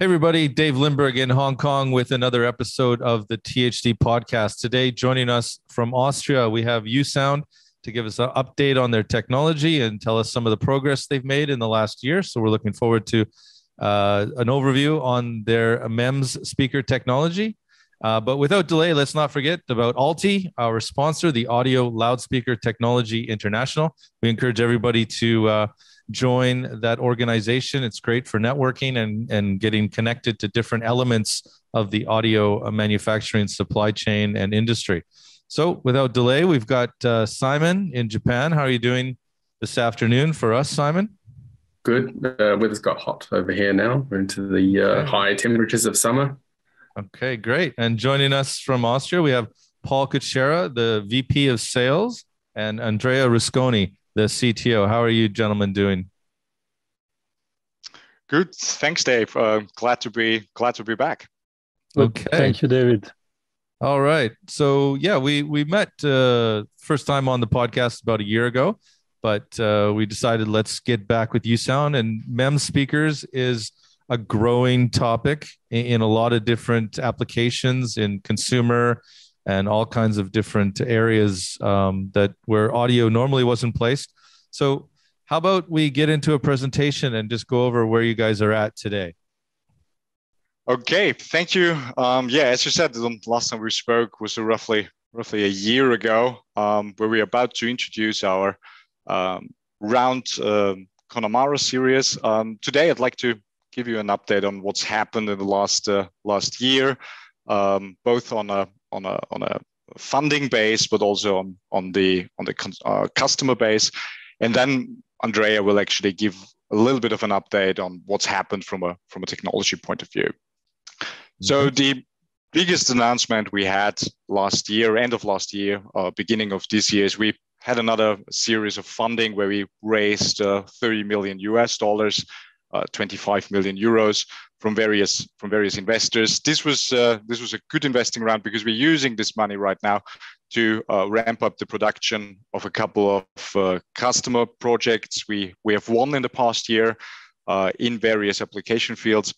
Hey, everybody. Dave Lindberg in Hong Kong with another episode of the THD podcast. Today, joining us from Austria, we have USound to give us an update on their technology and tell us some of the progress they've made in the last year. So, we're looking forward to uh, an overview on their MEMS speaker technology. Uh, but without delay, let's not forget about Alti, our sponsor, the Audio Loudspeaker Technology International. We encourage everybody to uh, join that organization. It's great for networking and, and getting connected to different elements of the audio manufacturing supply chain and industry. So, without delay, we've got uh, Simon in Japan. How are you doing this afternoon for us, Simon? Good. Uh, weather's got hot over here now. We're into the uh, okay. high temperatures of summer. Okay, great. And joining us from Austria, we have Paul Kutschera, the VP of Sales, and Andrea Rusconi, the CTO. How are you gentlemen doing? Good. Thanks, Dave. Uh, glad to be glad to be back. Okay. Thank you, David. All right. So yeah, we we met uh, first time on the podcast about a year ago, but uh, we decided let's get back with USound and MEM speakers is a growing topic in, in a lot of different applications in consumer and all kinds of different areas um, that where audio normally wasn't placed. So, how about we get into a presentation and just go over where you guys are at today? Okay, thank you. Um, yeah, as you said, the last time we spoke was roughly roughly a year ago, um, where we are about to introduce our um, round uh, Conamara series. Um, today, I'd like to give you an update on what's happened in the last uh, last year, both on a on a on a funding base, but also on on the on the uh, customer base. And then Andrea will actually give a little bit of an update on what's happened from a from a technology point of view. Mm-hmm. So the biggest announcement we had last year, end of last year, uh, beginning of this year, is we had another series of funding where we raised uh, 30 million US dollars, uh, 25 million euros from various from various investors. This was uh, this was a good investing round because we're using this money right now to uh, ramp up the production of a couple of uh, customer projects we we have won in the past year uh, in various application fields.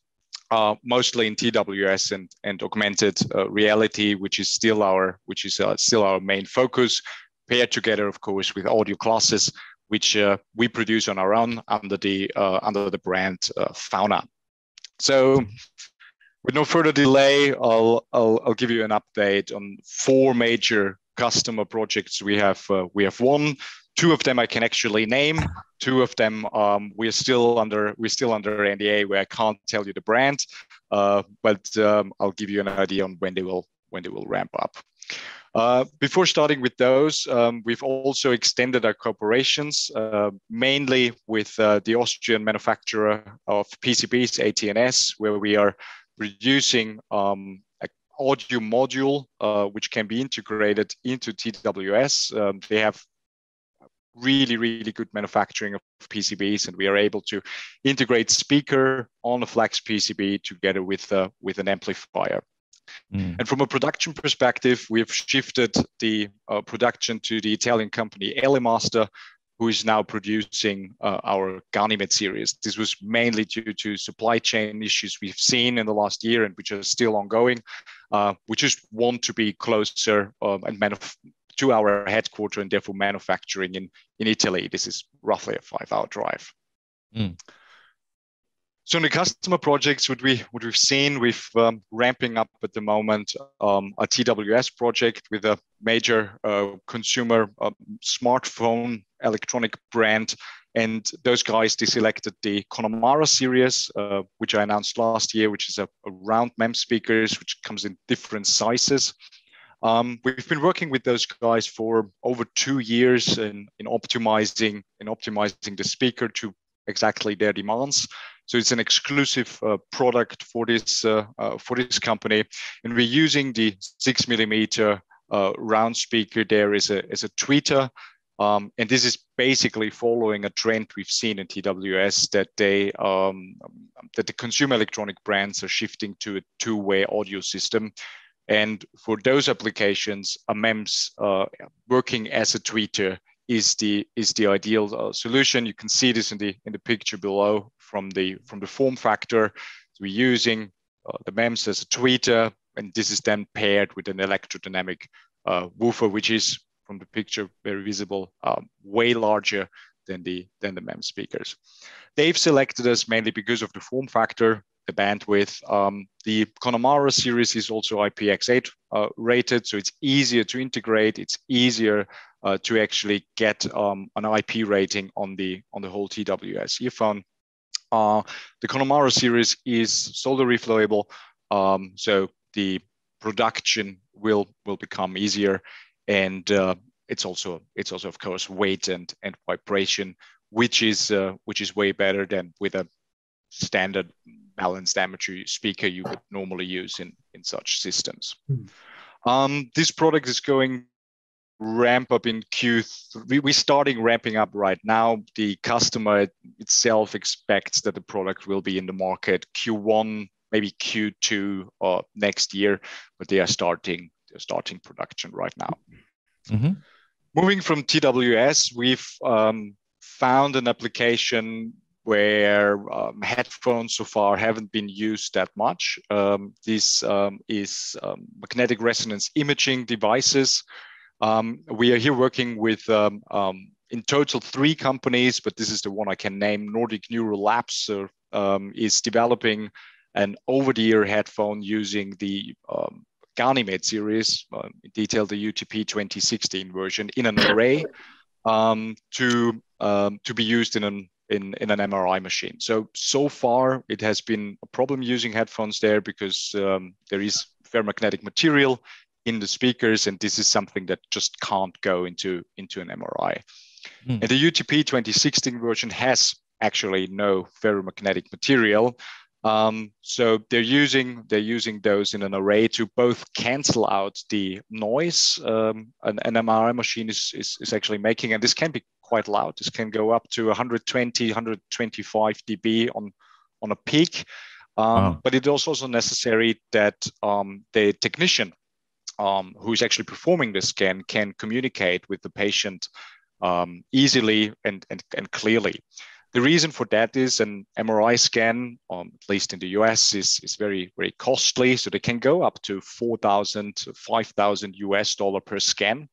Uh, mostly in TWS and, and augmented uh, reality, which is still our which is still our main focus. Paired together, of course, with audio classes, which we produce on our own under the under the brand Fauna. So with no further delay, I'll, I'll, I'll, give you an update on four major customer projects we have uh, we have won. Two of them I can actually name. Two of them um, we're still under we're still under NDA where I can't tell you the brand, uh, but um, I'll give you an idea on when they will when they will ramp up. Uh, before starting with those, um, we've also extended our cooperations, uh, mainly with uh, the Austrian manufacturer of PCBs, AT&S, where we are producing um, an audio module uh, which can be integrated into TWS. Um, they have really, really good manufacturing of PCBs, and we are able to integrate speaker on a flex PCB together with, uh, with an amplifier. Mm. And from a production perspective, we've shifted the uh, production to the Italian company Elemaster, who is now producing uh, our Ganymede series. This was mainly due to supply chain issues we've seen in the last year and which are still ongoing. Uh, we just want to be closer um, and manuf- to our headquarters and therefore manufacturing in, in Italy. This is roughly a five hour drive. Mm. So in the customer projects, what we what we've seen, we've um, ramping up at the moment um, a TWS project with a major uh, consumer uh, smartphone electronic brand, and those guys they selected the Conamara series, uh, which I announced last year, which is a, a round MEM speakers, which comes in different sizes. Um, we've been working with those guys for over two years in, in optimizing in optimizing the speaker to exactly their demands. So it's an exclusive uh, product for this uh, uh, for this company, and we're using the six millimeter uh, round speaker there as a as a tweeter. Um, and this is basically following a trend we've seen in TWS that they um, that the consumer electronic brands are shifting to a two-way audio system. And for those applications, a MEMS uh, working as a tweeter is the is the ideal uh, solution. You can see this in the in the picture below from the from the form factor. So we're using uh, the MEMS as a tweeter, and this is then paired with an electrodynamic uh, woofer, which is from the picture very visible, um, way larger than the than the MEMS speakers. They've selected us mainly because of the form factor, the bandwidth. Um, the Conamara series is also IPX8 uh, rated, so it's easier to integrate. It's easier uh, to actually get um, an IP rating on the on the whole TWS earphone. Uh, the Conamara series is solder reflowable, um, so the production will will become easier, and uh, it's also it's also of course weight and and vibration, which is uh, which is way better than with a standard balanced armature speaker you would normally use in in such systems. Mm. Um, this product is going ramp up in Q3. We're starting ramping up right now. The customer itself expects that the product will be in the market Q1, maybe Q2 or next year, but they are starting they're starting production right now. Mm-hmm. Moving from TWS, we've um, found an application where um, headphones so far haven't been used that much. Um, this um, is um, magnetic resonance imaging devices. Um, we are here working with, um, in total, three companies, but this is the one I can name. Nordic NeuroLabs uh, is developing an over-the-ear headphone using the Ganymede series, uh, in detail the UTP 2016 version, in an array to to be used in an in, in an MRI machine. So, so far it has been a problem using headphones there because um, there is ferromagnetic material in the speakers and this is something that just can't go into, into an MRI. Mm. And the UTP 2016 version has actually no ferromagnetic material. Um, so they're using they're using those in an array to both cancel out the noise um, an, an MRI machine is, is, is actually making, and this can be quite loud. This can go up to 120, 125 dB on, on a peak. Um, wow. But it is also necessary that um, the technician um, who is actually performing the scan can communicate with the patient um, easily and, and, and clearly. The reason for that is an MRI scan, um, at least in the US, is, is very, very costly. So they can go up to 4,000, 5,000 US dollar per scan.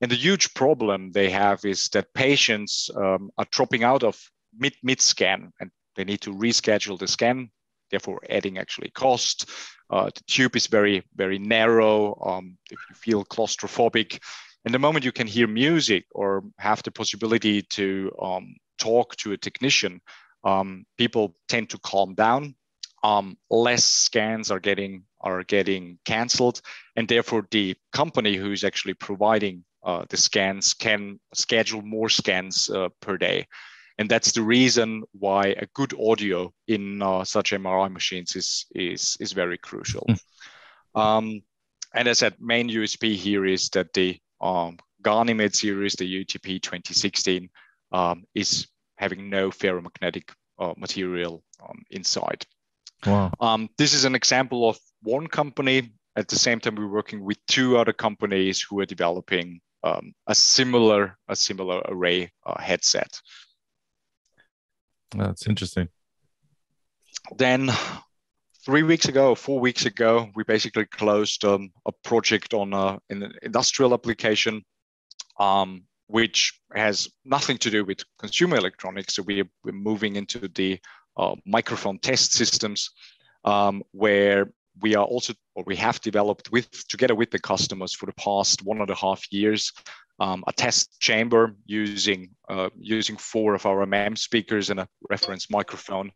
And the huge problem they have is that patients um, are dropping out of mid mid scan and they need to reschedule the scan, therefore adding actually cost. Uh, the tube is very very narrow. Um, if you feel claustrophobic, and the moment you can hear music or have the possibility to um, talk to a technician, um, people tend to calm down. Um, less scans are getting are getting canceled, and therefore the company who is actually providing the scans can schedule more scans uh, per day. And that's the reason why a good audio in uh, such MRI machines is, is, is very crucial. Mm. Um, and as I said, main USP here is that the um, Ganymede series, the UTP 2016, um, is having no ferromagnetic uh, material um, inside. Wow. Um, this is an example of one company. At the same time, we're working with two other companies who are developing um, a similar a similar array uh, headset. That's interesting. Then three weeks ago, four weeks ago, we basically closed um, a project on uh, an industrial application, um, which has nothing to do with consumer electronics. So we are, we're moving into the uh, microphone test systems, um, where we are also, or we have developed with together with the customers for the past one and a half years, um, a test chamber using uh, using four of our MEMS speakers and a reference microphone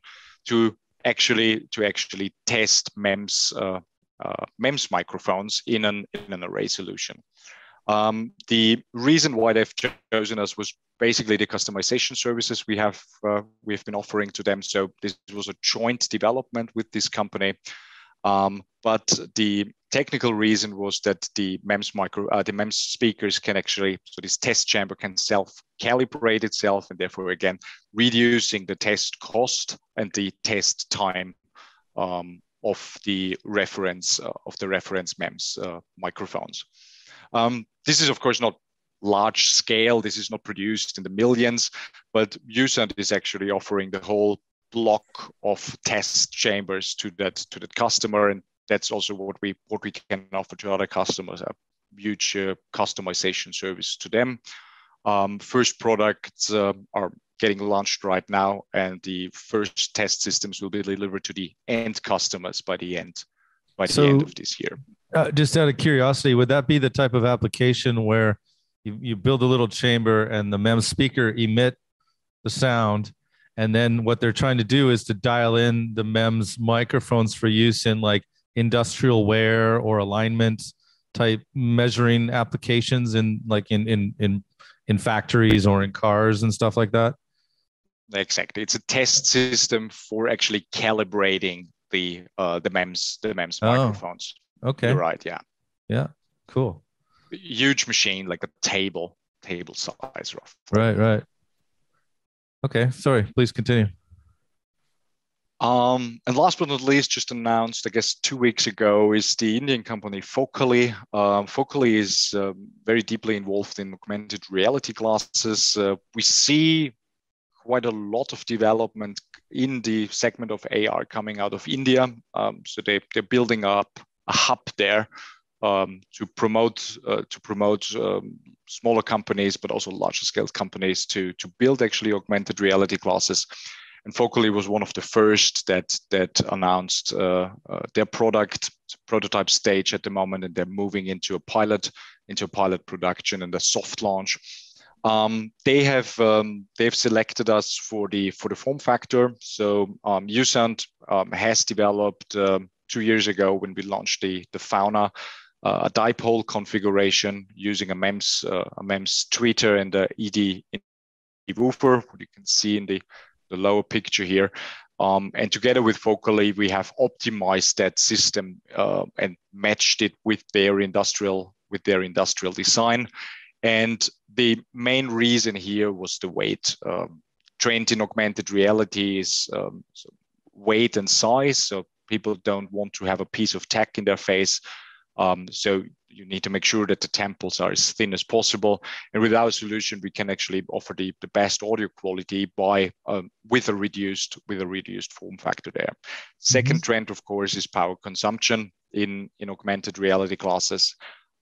to actually to actually test MEMS uh, uh, MEMS microphones in an in an array solution. Um, the reason why they've chosen us was basically the customization services we have uh, we've been offering to them. So this was a joint development with this company um, but the technical reason was that the MEMS micro, uh, the MEMS speakers can actually, so this test chamber can self-calibrate itself, and therefore again reducing the test cost and the test time um, of the reference uh, of the reference MEMS uh, microphones. Um, this is of course not large scale. This is not produced in the millions, but USound is actually offering the whole block of test chambers to that to that customer, and that's also what we what we can offer to other customers. A huge uh, customization service to them. Um, first products uh, are getting launched right now, and the first test systems will be delivered to the end customers by the end by the so, end of this year. Uh, just out of curiosity, would that be the type of application where you, you build a little chamber and the MEMS speaker emit the sound, and then what they're trying to do is to dial in the MEMS microphones for use in like industrial wear or alignment type measuring applications in like in in in in factories or in cars and stuff like that. Exactly. It's a test system for actually calibrating the uh the mems the mems oh, microphones. okay. You're right yeah. Yeah cool. Huge machine like a table table size roughly. right right okay sorry please continue um, and last but not least, just announced, I guess, two weeks ago, is the Indian company Focally. Um, Focally is uh, very deeply involved in augmented reality glasses. Uh, we see quite a lot of development in the segment of AR coming out of India. Um, so they, they're building up a hub there um, to promote uh, to promote um, smaller companies, but also larger scale companies to to build actually augmented reality glasses and Focally was one of the first that that announced uh, uh, their product prototype stage at the moment, and they're moving into a pilot into a pilot production and a soft launch. Um, they have um, they've selected us for the for the form factor. So um, um, has developed um, two years ago when we launched the the Fauna. Uh, a dipole configuration using a MEMS uh, a MEMS tweeter and a ED woofer, what you can see in the the lower picture here. Um, and together with Focally, we have optimized that system uh, and matched it with their industrial with their industrial design. And the main reason here was the weight. Um, trend in augmented reality is um, weight and size. So people don't want to have a piece of tech in their face. Um, so you need to make sure that the temples are as thin as possible. And with our solution, we can actually offer the, the best audio quality by um, with a reduced with a reduced form factor there. 2nd mm-hmm. trend, of course, is power consumption in in augmented reality glasses.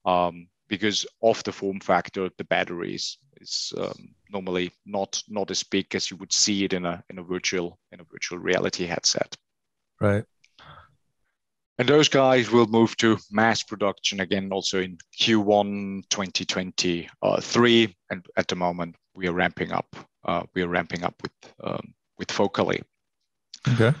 Um, because of the form factor, the batteries is um, normally not not as big as you would see it in a in a virtual in a virtual reality headset. Right. And those guys will move to mass production again also in Q1 2023. And at the moment, we are ramping up. Uh, we are ramping up with um, with Focally. Okay.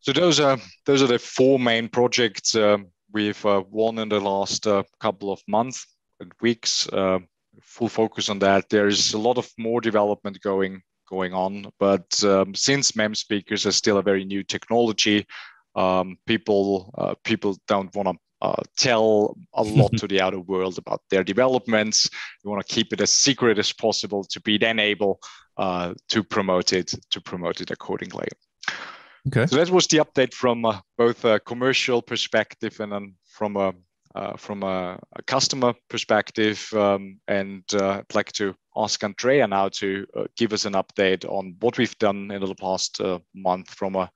So those are those are the four main projects uh, we've uh, won in the last uh, couple of months and weeks. Uh, full focus on that. There is a lot of more development going going on, but um, since MEM speakers are still a very new technology, um, people uh, people don't want to uh, tell a lot to the outer world about their developments. You want to keep it as secret as possible to be then able uh, to promote it to promote it accordingly. Okay. So that was the update from uh, both a commercial perspective and then from a uh, from a, a, customer perspective. Um, and uh, I'd like to ask Andrea now to uh, give us an update on what we've done in the past month from a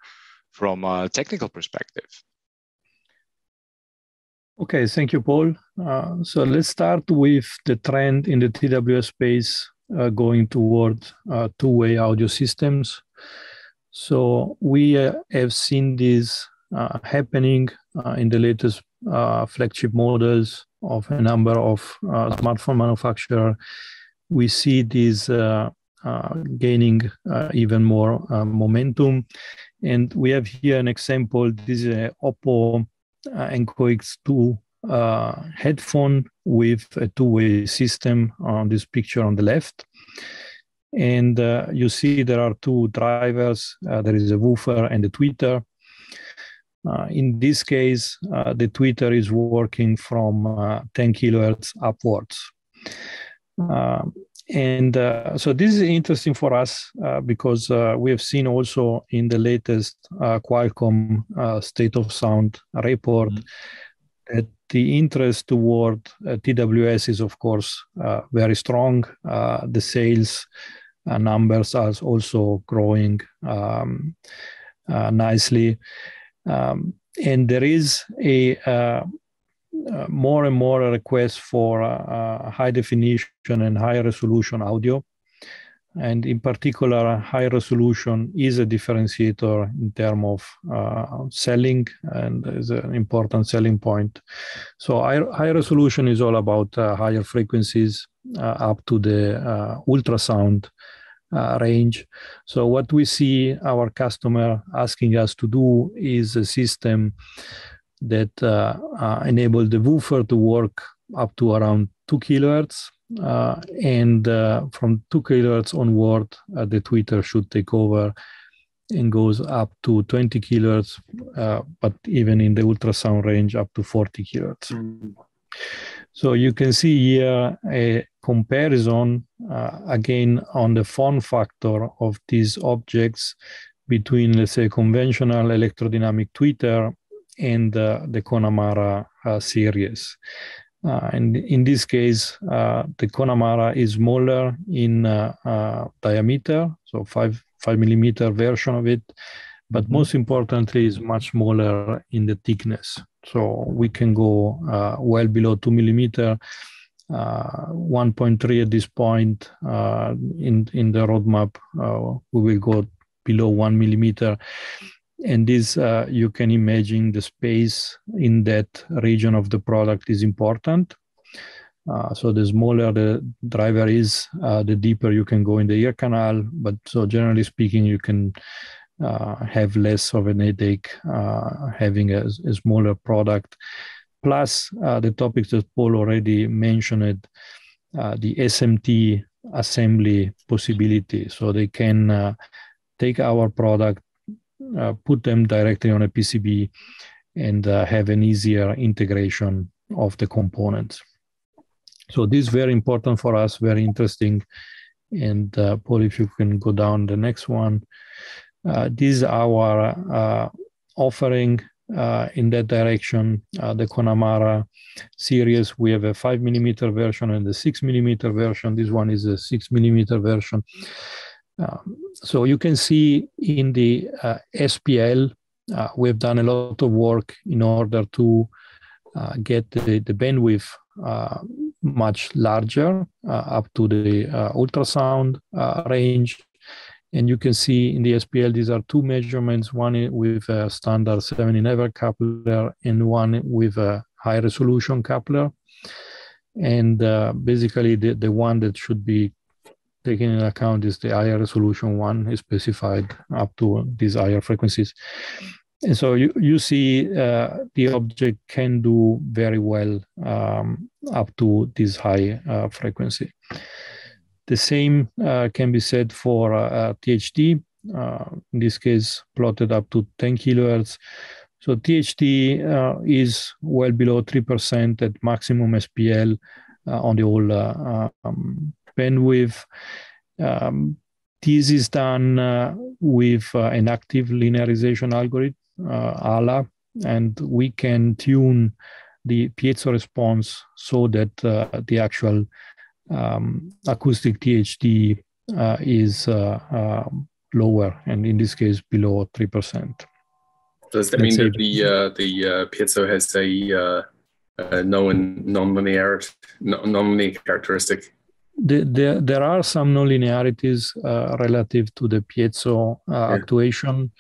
from a technical perspective. Okay, thank you, Paul. Uh, so let's start with the trend in the TWS space uh, going toward uh, two-way audio systems. So we uh, have seen this uh, happening uh, in the latest flagship models of a number of smartphone manufacturers. We see this gaining even more momentum and we have here an example. This is a Oppo uh, Enco X2 uh, headphone with a two-way system on this picture on the left. And uh, you see there are two drivers. Uh, there is a woofer and a tweeter. Uh, in this case, uh, the tweeter is working from 10 kilohertz upwards. And uh, so this is interesting for us uh, because uh, we have seen also in the latest uh, Qualcomm uh, State of Sound report mm-hmm. that the interest toward uh, TWS is, of course, very strong. the sales numbers are also growing um, nicely. Um, and there is a uh, uh, more and more requests for uh, high definition and high resolution audio. And in particular, high resolution is a differentiator in terms of uh, selling and is an important selling point. So high, high resolution is all about uh, higher frequencies uh, up to the ultrasound uh, range. So what we see our customer asking us to do is a system that uh, uh, enable the woofer to work up to around two kilohertz. Uh, and uh, from two kilohertz onward, uh, the tweeter should take over and goes up to 20 kilohertz, but even in the ultrasound range, up to 40 kilohertz. Mm. So you can see here a comparison uh, again on the form factor of these objects between, let's say, conventional electrodynamic tweeter and uh, the Conamara uh, series. Uh, and in this case, uh, the Conamara is smaller in uh, diameter, so five five millimeter version of it, but mm-hmm. most importantly, is much smaller in the thickness. So we can go well below two millimeter uh, 1.3 at this point uh, in in the roadmap. Uh, we will go below one millimeter, and this you can imagine the space in that region of the product is important. Uh, so the smaller the driver is, uh, the deeper you can go in the ear canal. But so generally speaking, you can uh, have less of an headache having a, a, smaller product plus uh, the topics that Paul already mentioned, uh, the SMT assembly possibility. So they can uh, take our product, uh, put them directly on a PCB, and uh, have an easier integration of the components. So this is very important for us, very interesting. And uh, Paul, if you can go down the next one. this is our offering uh, in that direction. Uh, the Conamara series, we have a five millimeter version and the six millimeter version. This one is a six millimeter version. Um, so you can see in the uh, SPL, uh, we've done a lot of work in order to uh, get the, the bandwidth uh, much larger up to the ultrasound range and you can see in the SPL, these are two measurements, one with a standard 7 in coupler and one with a high resolution coupler. And uh, basically the, the one that should be taken into account is the higher resolution one is specified up to these higher frequencies. And so you, you see uh, the object can do very well um, up to this high uh, frequency. The same uh, can be said for uh, THD, uh, in this case plotted up to 10 kilohertz. So THD is well below 3% at maximum SPL on the whole um, bandwidth. Um, this is done uh, with uh, an active linearization algorithm, uh, ALA, and we can tune the piezo response so that the actual um, acoustic THD uh, is uh, uh, lower, and in this case, below 3%. Does that mean that the uh, the uh, piezo has a, uh, a non non-linear non-linear characteristic? The, the, there are some non-linearities relative to the piezo yeah. actuation.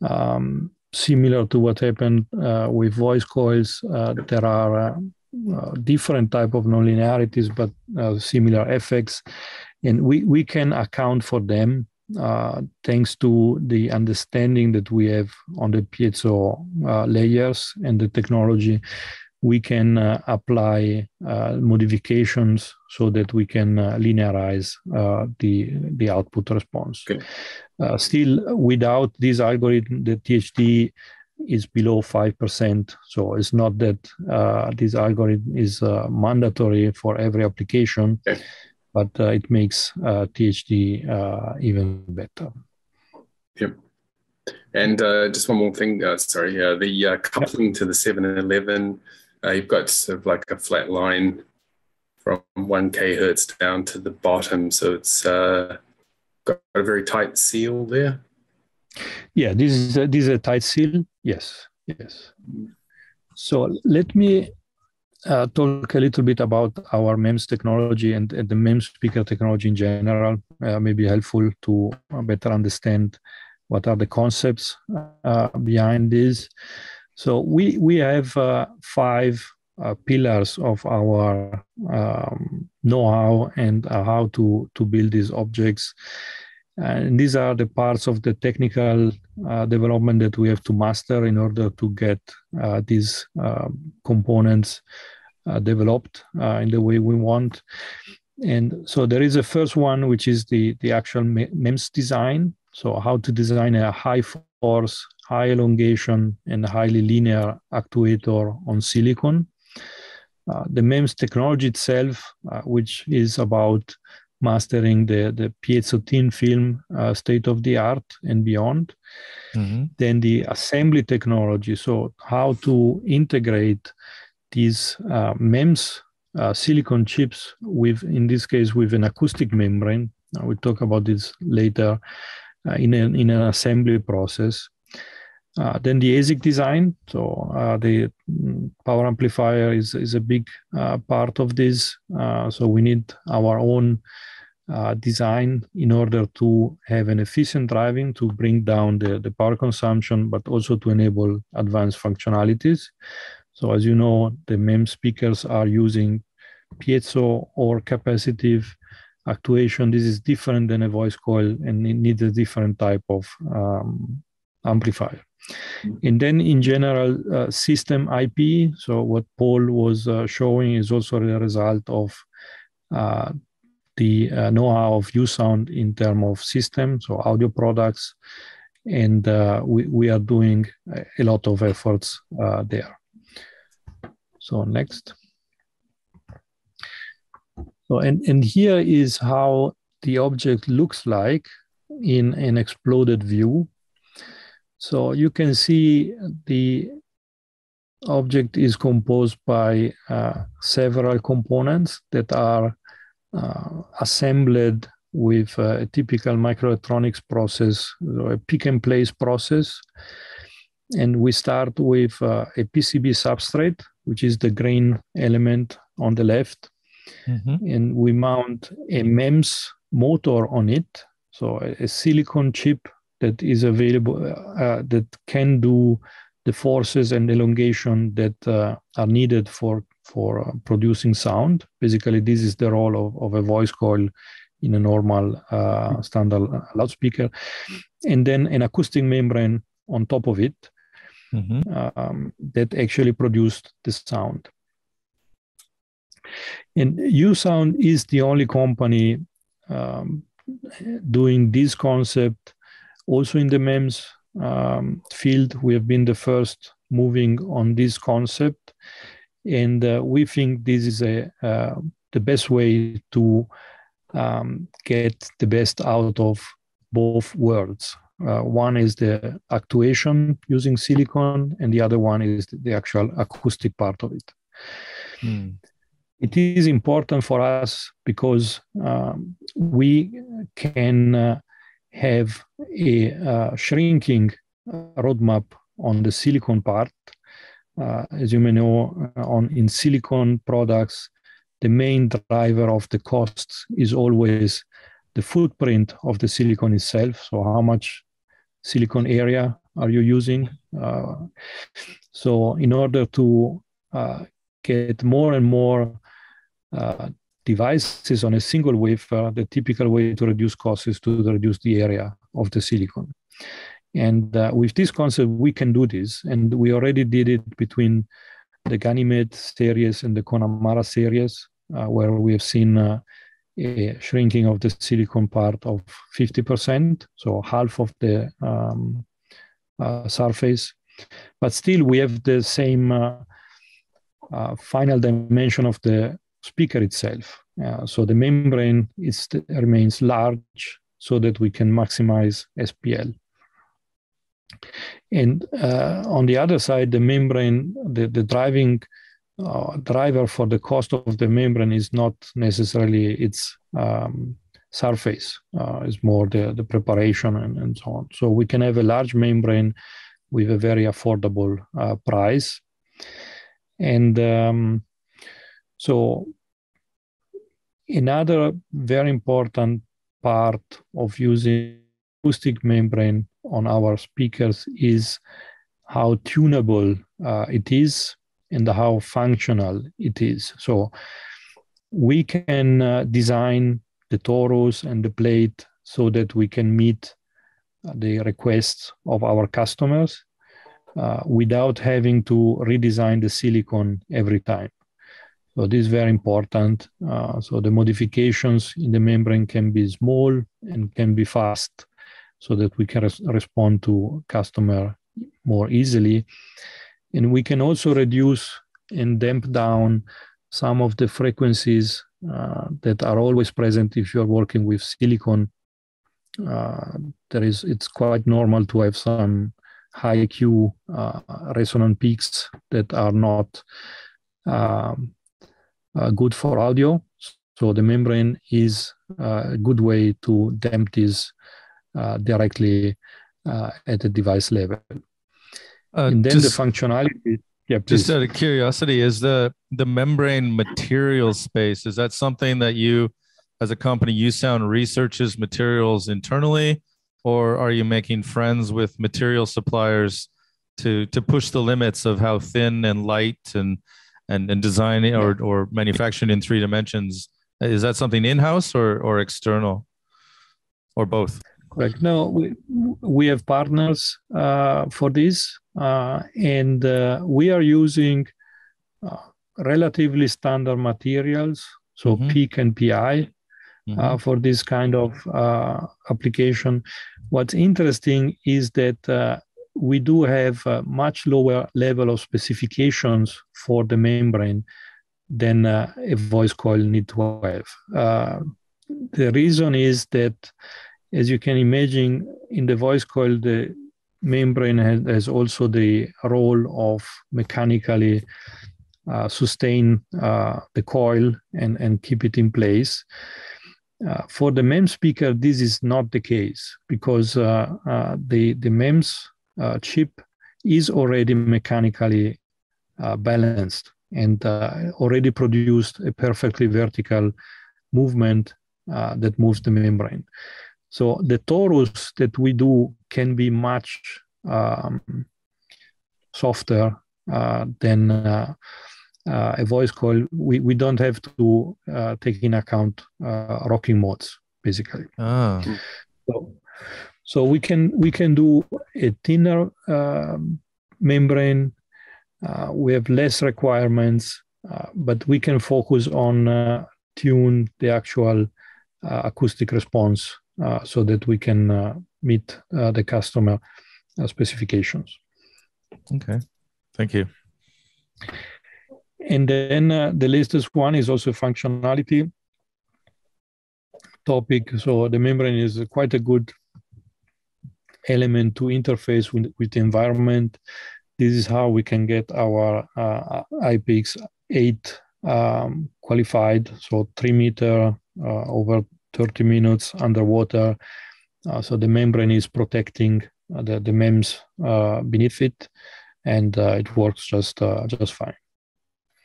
Um, similar to what happened with voice coils, there are uh, different type of nonlinearities, but uh, similar effects, and we we can account for them uh, thanks to the understanding that we have on the piezo uh, layers and the technology. We can uh, apply uh, modifications so that we can linearize the the output response. Okay. still, without this algorithm, the THD is below 5%. So it's not that uh, this algorithm is uh, mandatory for every application, okay. but uh, it makes uh, THD uh, even better. Yep. And uh, just one more thing, sorry, the coupling to the 711, you've got sort of like a flat line from 1 k hertz down to the bottom. So it's got a very tight seal there. Yeah, this is a, this is a tight seal. Yes, yes. So let me uh, talk a little bit about our MEMS technology and, and the MEMS speaker technology in general. Uh, may be helpful to better understand what are the concepts uh, behind this. So we we have uh, five uh, pillars of our um, know-how and uh, how to to build these objects and these are the parts of the technical uh, development that we have to master in order to get uh, these uh, components uh, developed in the way we want. And so there is a first one, which is the, the actual MEMS design. So how to design a high force, high elongation, and highly linear actuator on silicon. Uh, the MEMS technology itself, which is about mastering the, the piezo film uh, state of the art and beyond. Mm-hmm. Then the assembly technology, so how to integrate these uh, MEMS uh, silicon chips with, in this case, with an acoustic membrane. Uh, we'll talk about this later uh, in, an, in an assembly process. Uh, then the ASIC design, so uh, the mm, power amplifier is, is a big uh, part of this. Uh, so we need our own uh, design in order to have an efficient driving to bring down the, the power consumption, but also to enable advanced functionalities. So as you know, the MEM speakers are using piezo or capacitive actuation. This is different than a voice coil and it needs a different type of um, amplifier. And then in general, uh, system IP, so what Paul was uh, showing is also the result of uh, the uh, know-how of USound in terms of systems or audio products, and uh, we, we are doing a lot of efforts uh, there. So next. So and, and here is how the object looks like in an exploded view. So you can see the object is composed by uh, several components that are uh, assembled with a typical microelectronics process, a pick and place process. And we start with uh, a PCB substrate, which is the green element on the left. Mm-hmm. And we mount a MEMS motor on it. So a, a silicon chip that is available uh, that can do the forces and elongation that uh, are needed for for uh, producing sound. Basically, this is the role of, of a voice coil in a normal uh, standard loudspeaker, and then an acoustic membrane on top of it mm-hmm. um, that actually produced the sound. And USound is the only company um, doing this concept also in the MEMS um, field. We have been the first moving on this concept and uh, we think this is a uh, the best way to um, get the best out of both worlds. Uh, one is the actuation using silicon, and the other one is the actual acoustic part of it. Hmm. It is important for us because um, we can uh, have a uh, shrinking roadmap on the silicon part uh, as you may know, uh, on in silicon products, the main driver of the costs is always the footprint of the silicon itself. So how much silicon area are you using? Uh, so in order to uh, get more and more uh, devices on a single wafer, the typical way to reduce costs is to reduce the area of the silicon. And uh, with this concept, we can do this. And we already did it between the Ganymede series and the Conamara series, uh, where we have seen uh, a shrinking of the silicon part of 50%, so half of the um, uh, surface. But still, we have the same uh, uh, final dimension of the speaker itself. so the membrane is, remains large so that we can maximize SPL. And uh, on the other side, the membrane, the, the driving uh, driver for the cost of the membrane is not necessarily its um, surface. Uh, it's more the, the preparation and, and so on. So we can have a large membrane with a very affordable uh, price. And um, so another very important part of using acoustic membrane on our speakers is how tunable uh, it is and how functional it is. So we can uh, design the torus and the plate so that we can meet the requests of our customers uh, without having to redesign the silicon every time. So this is very important. Uh, so the modifications in the membrane can be small and can be fast so that we can res- respond to customer more easily. And we can also reduce and damp down some of the frequencies uh, that are always present if you're working with silicon. Uh, there is, it's quite normal to have some high Q uh, resonant peaks that are not um, good for audio. So the membrane is uh, a good way to damp this uh, directly at the device level. and then just, the functionality. Yeah, please. just out of curiosity, is the the membrane material space is that something that you, as a company, USound researches materials internally, or are you making friends with material suppliers to to push the limits of how thin and light and and, and designing or, or manufacturing in three dimensions. Is that something in-house or, or external or both? Correct. No, we, we have partners uh, for this, uh, and uh, we are using uh, relatively standard materials, so mm-hmm. PEEK and PI, uh, mm-hmm. for this kind of uh, application. What's interesting is that we do have a much lower level of specifications for the membrane than uh, a voice coil need to have. Uh, the reason is that, as you can imagine, in the voice coil, the membrane has, has also the role of mechanically uh, sustain uh, the coil and, and keep it in place. Uh, for the MEMS speaker, this is not the case because uh, the, the MEMS uh, chip is already mechanically uh, balanced and uh, already produced a perfectly vertical movement that moves the membrane. So the torus that we do can be much um, softer uh, than uh, uh, a voice coil. We, we don't have to take in account rocking modes, basically. Ah. So, so we can we can do a thinner uh, membrane. Uh, we have less requirements, uh, but we can focus on uh, tune the actual uh, acoustic response uh, so that we can meet the customer specifications. Okay, thank you. And then the latest one is also functionality topic. So the membrane is quite a good element to interface with, with the environment. This is how we can get our uh, IPX8 um, qualified, so three meter uh, over 30 minutes underwater. Uh, so the membrane is protecting uh, the, the MEMS uh, beneath it, and uh, it works just just fine.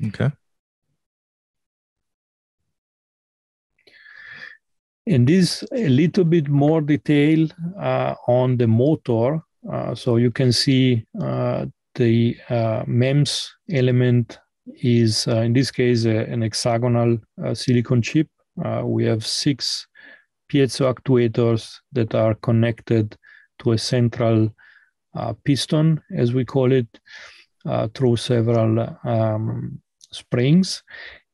Okay. And this a little bit more detail uh, on the motor. Uh, so you can see uh, the uh, MEMS element is, uh, in this case, an hexagonal uh, silicon chip. we have six piezo actuators that are connected to a central piston, as we call it, through several um, springs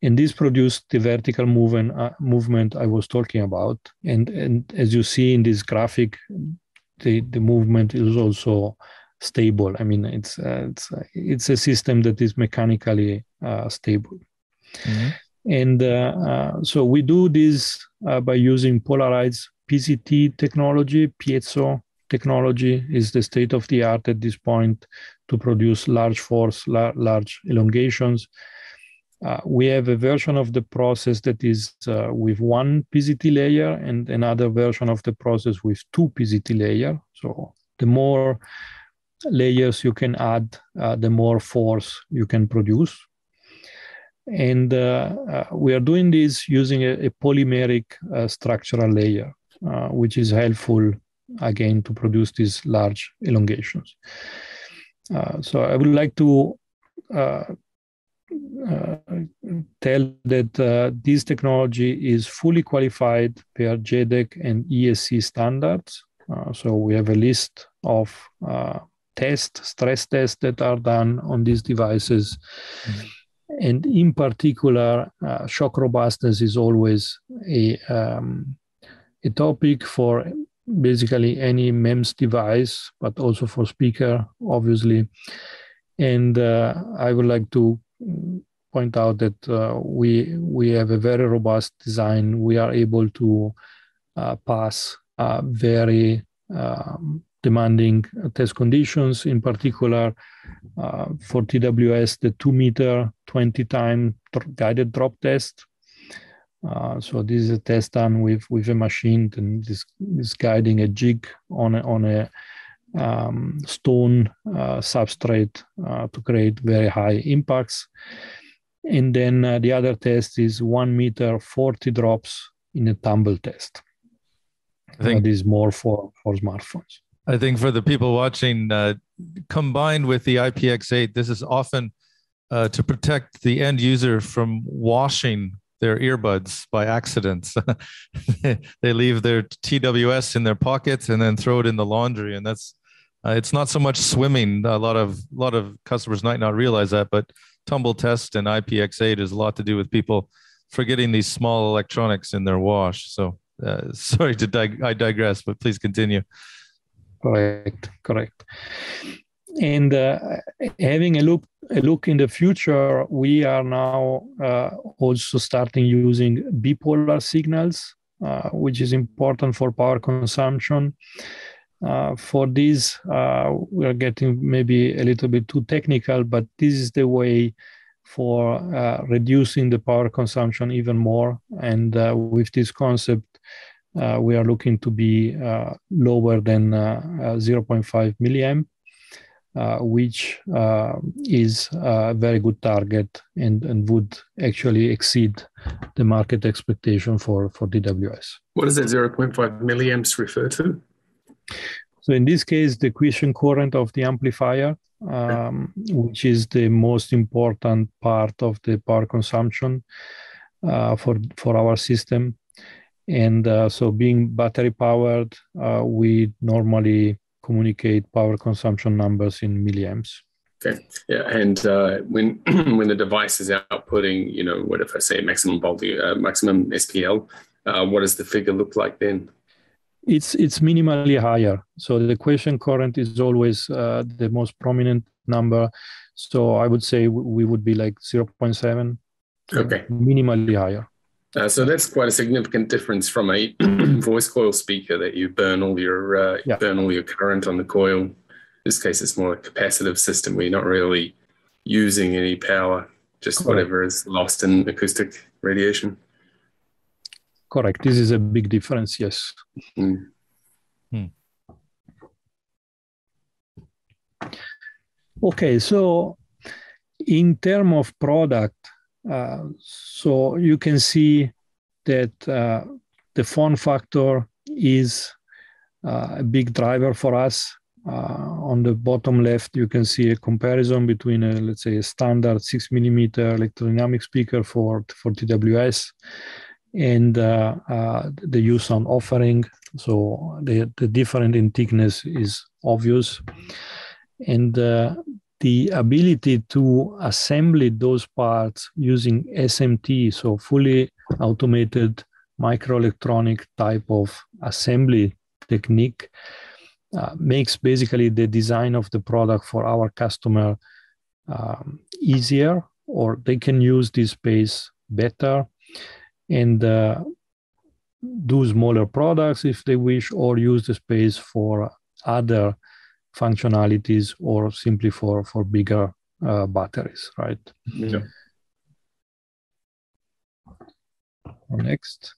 and this produced the vertical movement uh, movement I was talking about. And and as you see in this graphic, the the movement is also stable. I mean, it's uh, it's uh, it's a system that is mechanically uh, stable. Mm-hmm. And uh, so we do this by using polarized PZT technology, piezo technology is the state of the art at this point to produce large force, la- large elongations uh, we have a version of the process that is uh, with one PZT layer and another version of the process with two PZT layer. So the more layers you can add, uh, the more force you can produce. And uh, uh, we are doing this using a, a polymeric structural layer, which is helpful again to produce these large elongations. so I would like to uh, tell that uh, this technology is fully qualified per JEDEC and ESC standards. Uh, so we have a list of tests, stress tests that are done on these devices. Mm-hmm. And in particular, uh, shock robustness is always a, um, a topic for basically any MEMS device, but also for speaker, obviously. And uh, I would like to point out that uh, we we have a very robust design. We are able to uh, pass uh, very um, demanding test conditions. In particular, uh, for TWS, the two meter, 20 time guided drop test. Uh, so this is a test done with with a machine and this is guiding a jig on a, on a um, stone uh, substrate uh, to create very high impacts. And then uh, the other test is one meter, 40 drops in a tumble test. I think this is more for, for smartphones. I think for the people watching, uh, combined with the IPX8, this is often uh, to protect the end user from washing their earbuds by accident. they leave their TWS in their pockets and then throw it in the laundry, and that's uh, it's not so much swimming. A lot of a lot of customers might not realize that, but tumble test and IPX8 is a lot to do with people forgetting these small electronics in their wash. So uh, sorry to dig- I digress, but please continue. Correct, correct. And uh, having a look a look in the future, we are now uh, also starting using bipolar signals, uh, which is important for power consumption. Uh, for this, uh, we are getting maybe a little bit too technical, but this is the way for uh, reducing the power consumption even more. And uh, with this concept, uh, we are looking to be lower than 0.5 milliamp. Which is a very good target and, and would actually exceed the market expectation for, for TWS. What does that 0.5 milliamps refer to? So in this case, the quiescent current of the amplifier, um, which is the most important part of the power consumption uh, for for our system, and uh, so being battery powered, uh, we normally communicate power consumption numbers in milliamps. Okay. Yeah, and uh, when when the device is outputting, you know, what if I say maximum volume, uh, maximum SPL, uh, what does the figure look like then? It's it's minimally higher. So the quiescent current is always uh, the most prominent number. So I would say we would be like 0.7. Okay. Minimally higher. Uh, so that's quite a significant difference from a voice coil speaker that you burn all your uh, yeah. burn all your current on the coil. In this case, it's more a capacitive system where you're not really using any power, just Correct. whatever is lost in acoustic radiation. Correct. This is a big difference. Yes. Mm. Hmm. Okay, so in terms of product, uh, so you can see that uh, the form factor is uh, a big driver for us. Uh, on the bottom left, you can see a comparison between, a, let's say, a standard six millimeter electrodynamic speaker for for TWS and uh, uh, the USound offering. So the, the difference in thickness is obvious. And uh, the ability to assemble those parts using SMT, so fully automated microelectronic type of assembly technique, uh, makes basically the design of the product for our customer um, easier, or they can use this space better and uh, do smaller products if they wish, or use the space for other functionalities or simply for for bigger uh, batteries, right? Yeah. Next.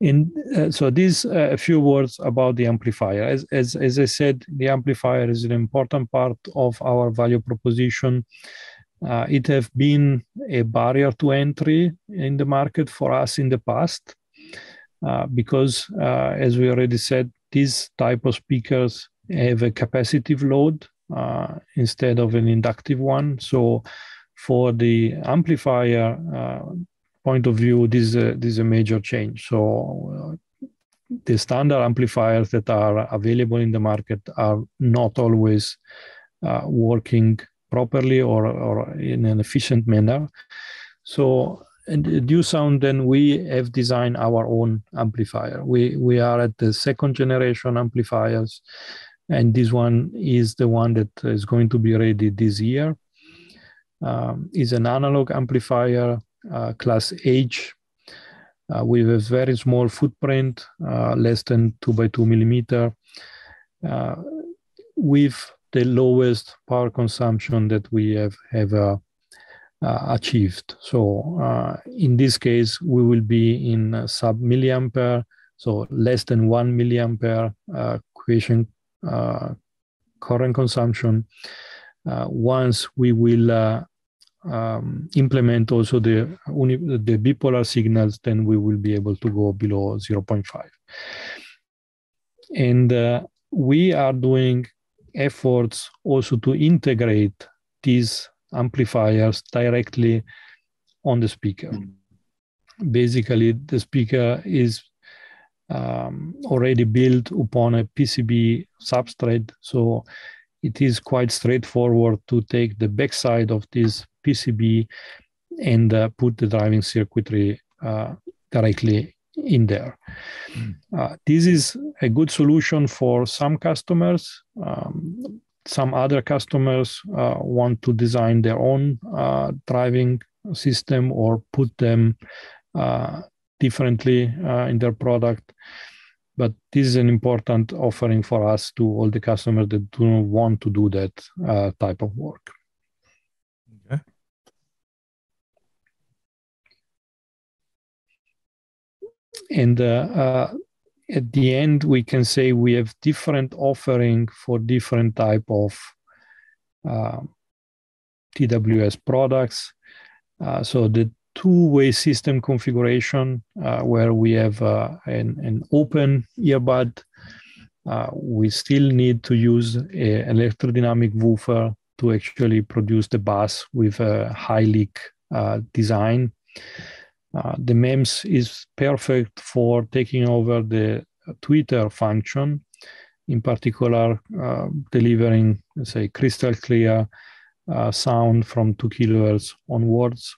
In, uh, so these uh, a few words about the amplifier. As, as, as I said, the amplifier is an important part of our value proposition. Uh, it have been a barrier to entry in the market for us in the past uh, because, uh, as we already said, these type of speakers have a capacitive load uh, instead of an inductive one. So for the amplifier point of view, this is a, this is a major change. So uh, the standard amplifiers that are available in the market are not always uh, working properly or, or in an efficient manner. So and USound, then we have designed our own amplifier. We we are at the second generation amplifiers, and this one is the one that is going to be ready this year. Um, is an analog amplifier uh, class H uh, with a very small footprint, uh, less than two by two millimeter, with the lowest power consumption that we have ever uh, achieved. So uh, in this case, we will be in sub milliampere, so less than one milliampere uh, quiescent current consumption. once we will um, implement also the, the bipolar signals, then we will be able to go below 0.5. And uh, we are doing efforts also to integrate these amplifiers directly on the speaker. Mm-hmm. Basically, the speaker is um, already built upon a PCB substrate, so it is quite straightforward to take the backside of this PCB and uh, put the driving circuitry uh, directly in there. Mm. Uh, this is a good solution for some customers. Um, some other customers uh, want to design their own uh, driving system or put them uh, differently in their product. But this is an important offering for us to all the customers that do not want to do that type of work. And uh, uh, at the end we can say we have different offering for different type of uh, TWS products. Uh, so the two-way system configuration uh, where we have uh, an, an, open earbud, we still need to use an electrodynamic woofer to actually produce the bass with a high leak design. Uh, the MEMS is perfect for taking over the tweeter function, in particular, uh, delivering, say, crystal clear uh, sound from 2 kilohertz onwards.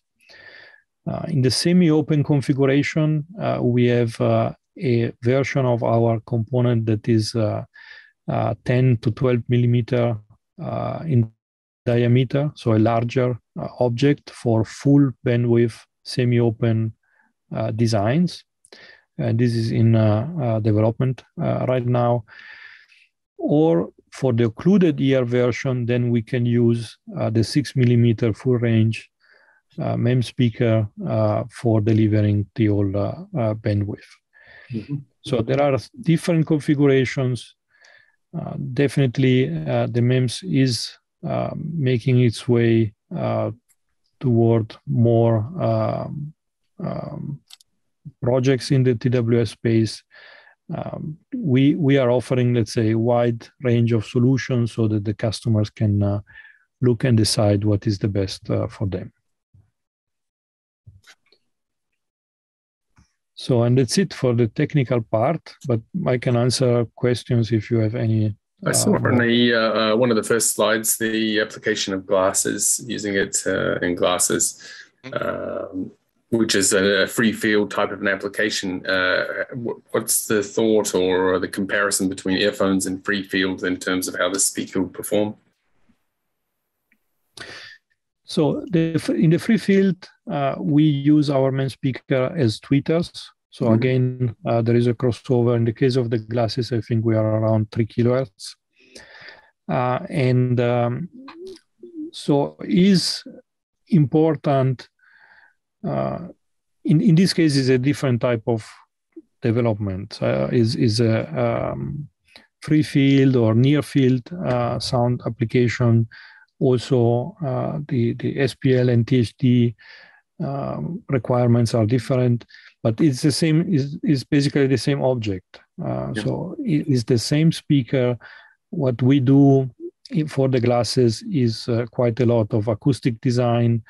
Uh, in the semi-open configuration, uh, we have a version of our component that is 10 to 12 millimeter in diameter, so a larger object for full bandwidth semi-open uh, designs. And this is in uh, uh, development right now. Or for the occluded ear version, then we can use the six millimeter full range uh, MEM speaker uh, for delivering the old uh, bandwidth. Mm-hmm. So there are different configurations. definitely, the MEMS is making its way toward more um, um, projects in the TWS space. Um, we we are offering, let's say, a wide range of solutions so that the customers can uh, look and decide what is the best uh, for them. So, and that's it for the technical part. But I can answer questions if you have any I saw um, on the, uh, uh, one of the first slides the application of glasses, using it uh, in glasses, um, which is a free field type of an application. Uh, what's the thought or the comparison between earphones and free field in terms of how the speaker will perform? So the, in the free field, uh, we use our MEMS speaker as tweeters. So mm-hmm. again, uh, there is a crossover. In the case of the glasses, I think we are around three kilohertz. Uh, and um, so is important uh, in in this case is a different type of development. Uh, is is a um, free field or near field uh, sound application. Also, uh, the the SPL and THD um, requirements are different, but it's the same. is is basically the same object. Uh, yeah. So it is the same speaker. What we do for the glasses is uh, quite a lot of acoustic design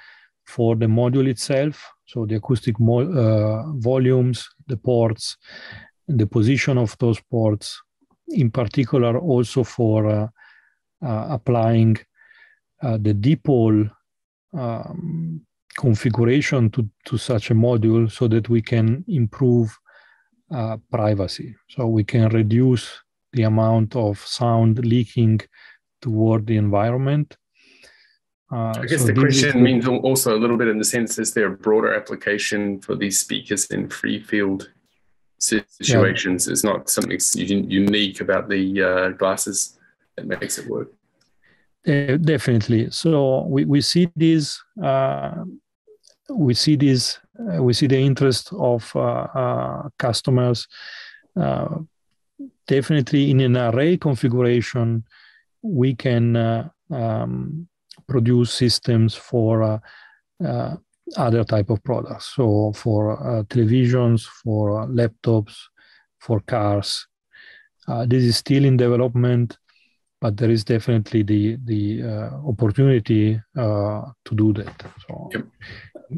for the module itself. So the acoustic mo- uh, volumes, the ports, the position of those ports, in particular also for uh, uh, applying uh, the dipole um, configuration to, to such a module so that we can improve uh, privacy. So we can reduce the amount of sound leaking toward the environment. Uh, I guess so the question means also a little bit in the sense is there a broader application for these speakers in free field situations? Yeah. It's not something unique about the uh, glasses that makes it work. Uh, definitely. So we, we see this uh, we see this uh, we see the interest of uh, uh, customers definitely in an array configuration we can um, produce systems for other type of products so for televisions for laptops for cars this is still in development but there is definitely the the uh, opportunity uh, to do that. So, yep.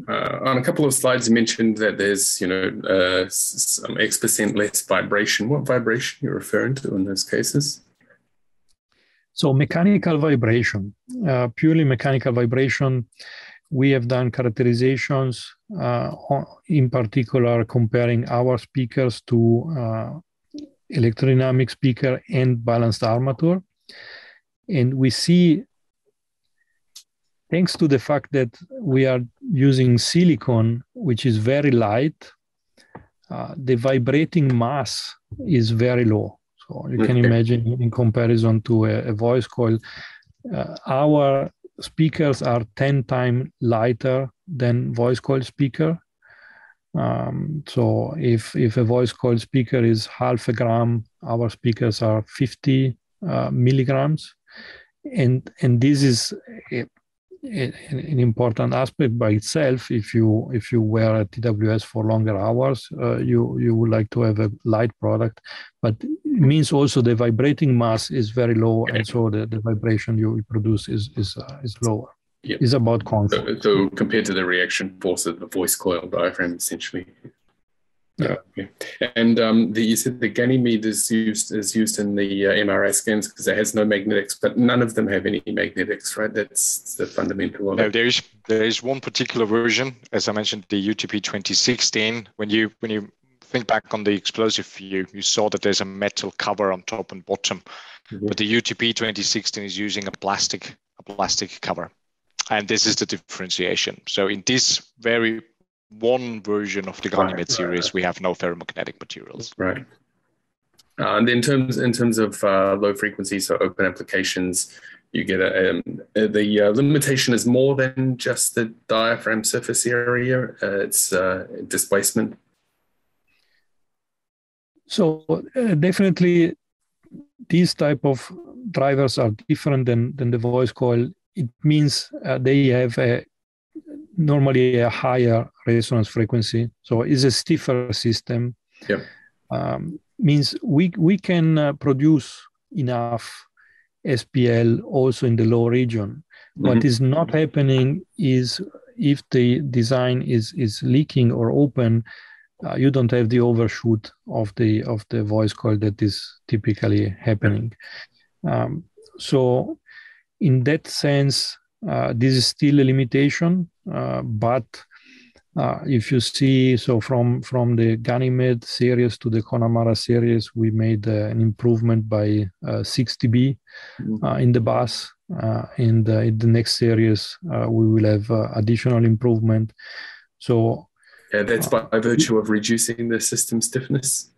Uh, on a couple of slides, you mentioned that there's you know uh, some X percent less vibration. What vibration you're referring to in those cases? So mechanical vibration, uh, purely mechanical vibration. We have done characterizations, uh, in particular comparing our speakers to electrodynamic speaker and balanced armature and we see, thanks to the fact that we are using silicon, which is very light, uh, the vibrating mass is very low. So you can imagine in comparison to a, a voice coil, uh, our speakers are 10 times lighter than voice coil speaker. Um, so if, if a voice coil speaker is half a gram, our speakers are 50 uh, milligrams and and this is a, an important aspect by itself if you if you wear a tws for longer hours uh, you you would like to have a light product but it means also the vibrating mass is very low and so the, the vibration you produce is is uh, is lower yep. is about comfort. So, so, compared to the reaction force of the voice coil diaphragm, essentially. Yeah. Okay. And um, the, you said the Ganymede is used is used in the uh, MRI scans because it has no magnetics, but none of them have any magnetics, right? That's the fundamental. No, there is there is one particular version, as I mentioned, the UTP 2016. When you when you think back on the explosive view, you saw that there's a metal cover on top and bottom, mm-hmm. but the UTP 2016 is using a plastic a plastic cover, and this is the differentiation. So in this very one version of the Ganymede right, series, right. we have no ferromagnetic materials. Right. Uh, and in terms in terms of uh, low frequency, so open applications, you get a, um, the uh, limitation is more than just the diaphragm surface area. Uh, it's uh, displacement. So uh, definitely, these type of drivers are different than than the voice coil. It means they have a normally a higher resonance frequency. So it's a stiffer system. Yeah. Um, means we we can uh, produce enough SPL also in the low region. Mm-hmm. What is not happening is if the design is is leaking or open, uh, you don't have the overshoot of the of the voice coil that is typically happening. Um, so, in that sense, uh, this is still a limitation, uh, but uh, if you see, so from from the Ganymede series to the Conamara series, we made an improvement by 6 dB mm-hmm. in the bass. in the in the next series, we will have additional improvement. So yeah, that's by virtue of reducing the system stiffness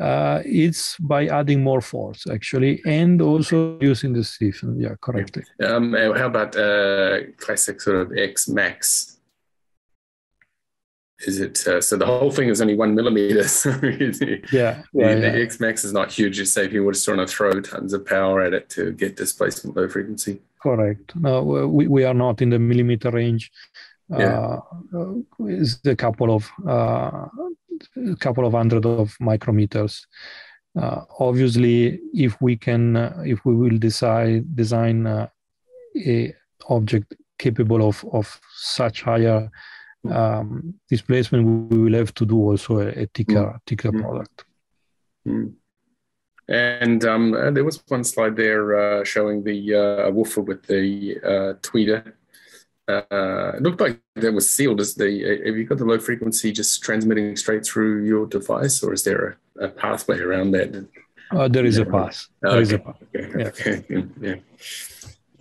uh, it's by adding more force actually and also using the stiffen yeah correctly um, how about uh, classic sort of x max is it uh, so the whole thing is only one millimeter? So yeah, yeah, the, yeah. the X Max is not huge. You say were just trying to throw tons of power at it to get displacement low frequency. Correct. No, we, we are not in the millimeter range. Yeah. Uh, it's a couple of uh, a couple of hundred of micrometers. Uh, obviously, if we can, uh, if we will decide design uh, a object capable of of such higher um, displacement, we will have to do also a, a thicker Mm. thicker Mm. product. Mm. And um, uh, there was one slide there uh, showing the uh, woofer with the uh, tweeter. Uh, it looked like that was sealed. Is the have you got the low frequency just transmitting straight through your device, or is there a, a pathway around that? Uh, there is a Yeah. pass. There is a Okay. pass. Okay, Yeah. okay, yeah.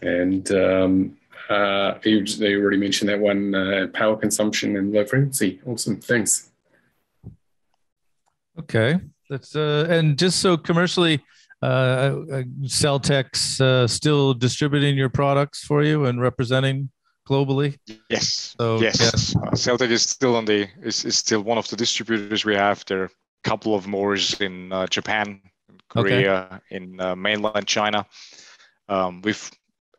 And um, uh, you, you already mentioned that one uh, power consumption and low frequency. Awesome, thanks. Okay, that's uh, and just so commercially, uh, uh, Celtec's uh, still distributing your products for you and representing globally. Yes. So, yes. Uh, Celtec is still on the is, is still one of the distributors we have. There are a couple of more in uh, Japan, Okay. Korea, in uh, mainland China. Um, we've,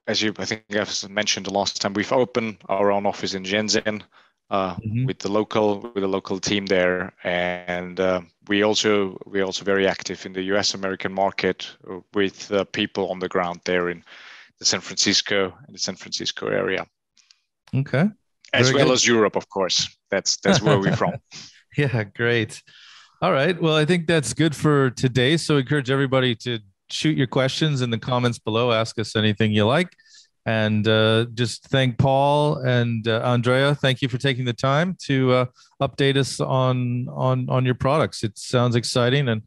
as you I think I've mentioned the last time, we've opened our own office in Shenzhen uh, Mhm. with the local with the local team there, and uh, we also we're also very active in the U.S. American market uh, with uh, people on the ground there in the San Francisco in the San Francisco area Okay. as Very well good. as Europe, of course. That's that's where we're from. Yeah, great. All right. Well, I think that's good for today. So encourage everybody to shoot your questions in the comments below. Ask us anything you like. And uh, just thank Paul and uh, Andrea. Thank you for taking the time to uh, update us on on on your products. It sounds exciting, and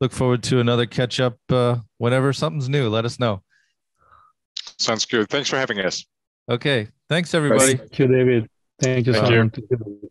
look forward to another catch up uh, whenever something's new. Let us know. Sounds good. Thanks for having us. Okay. Thanks, everybody. Thank you, David. Thank you, Thank Simon. Thank you.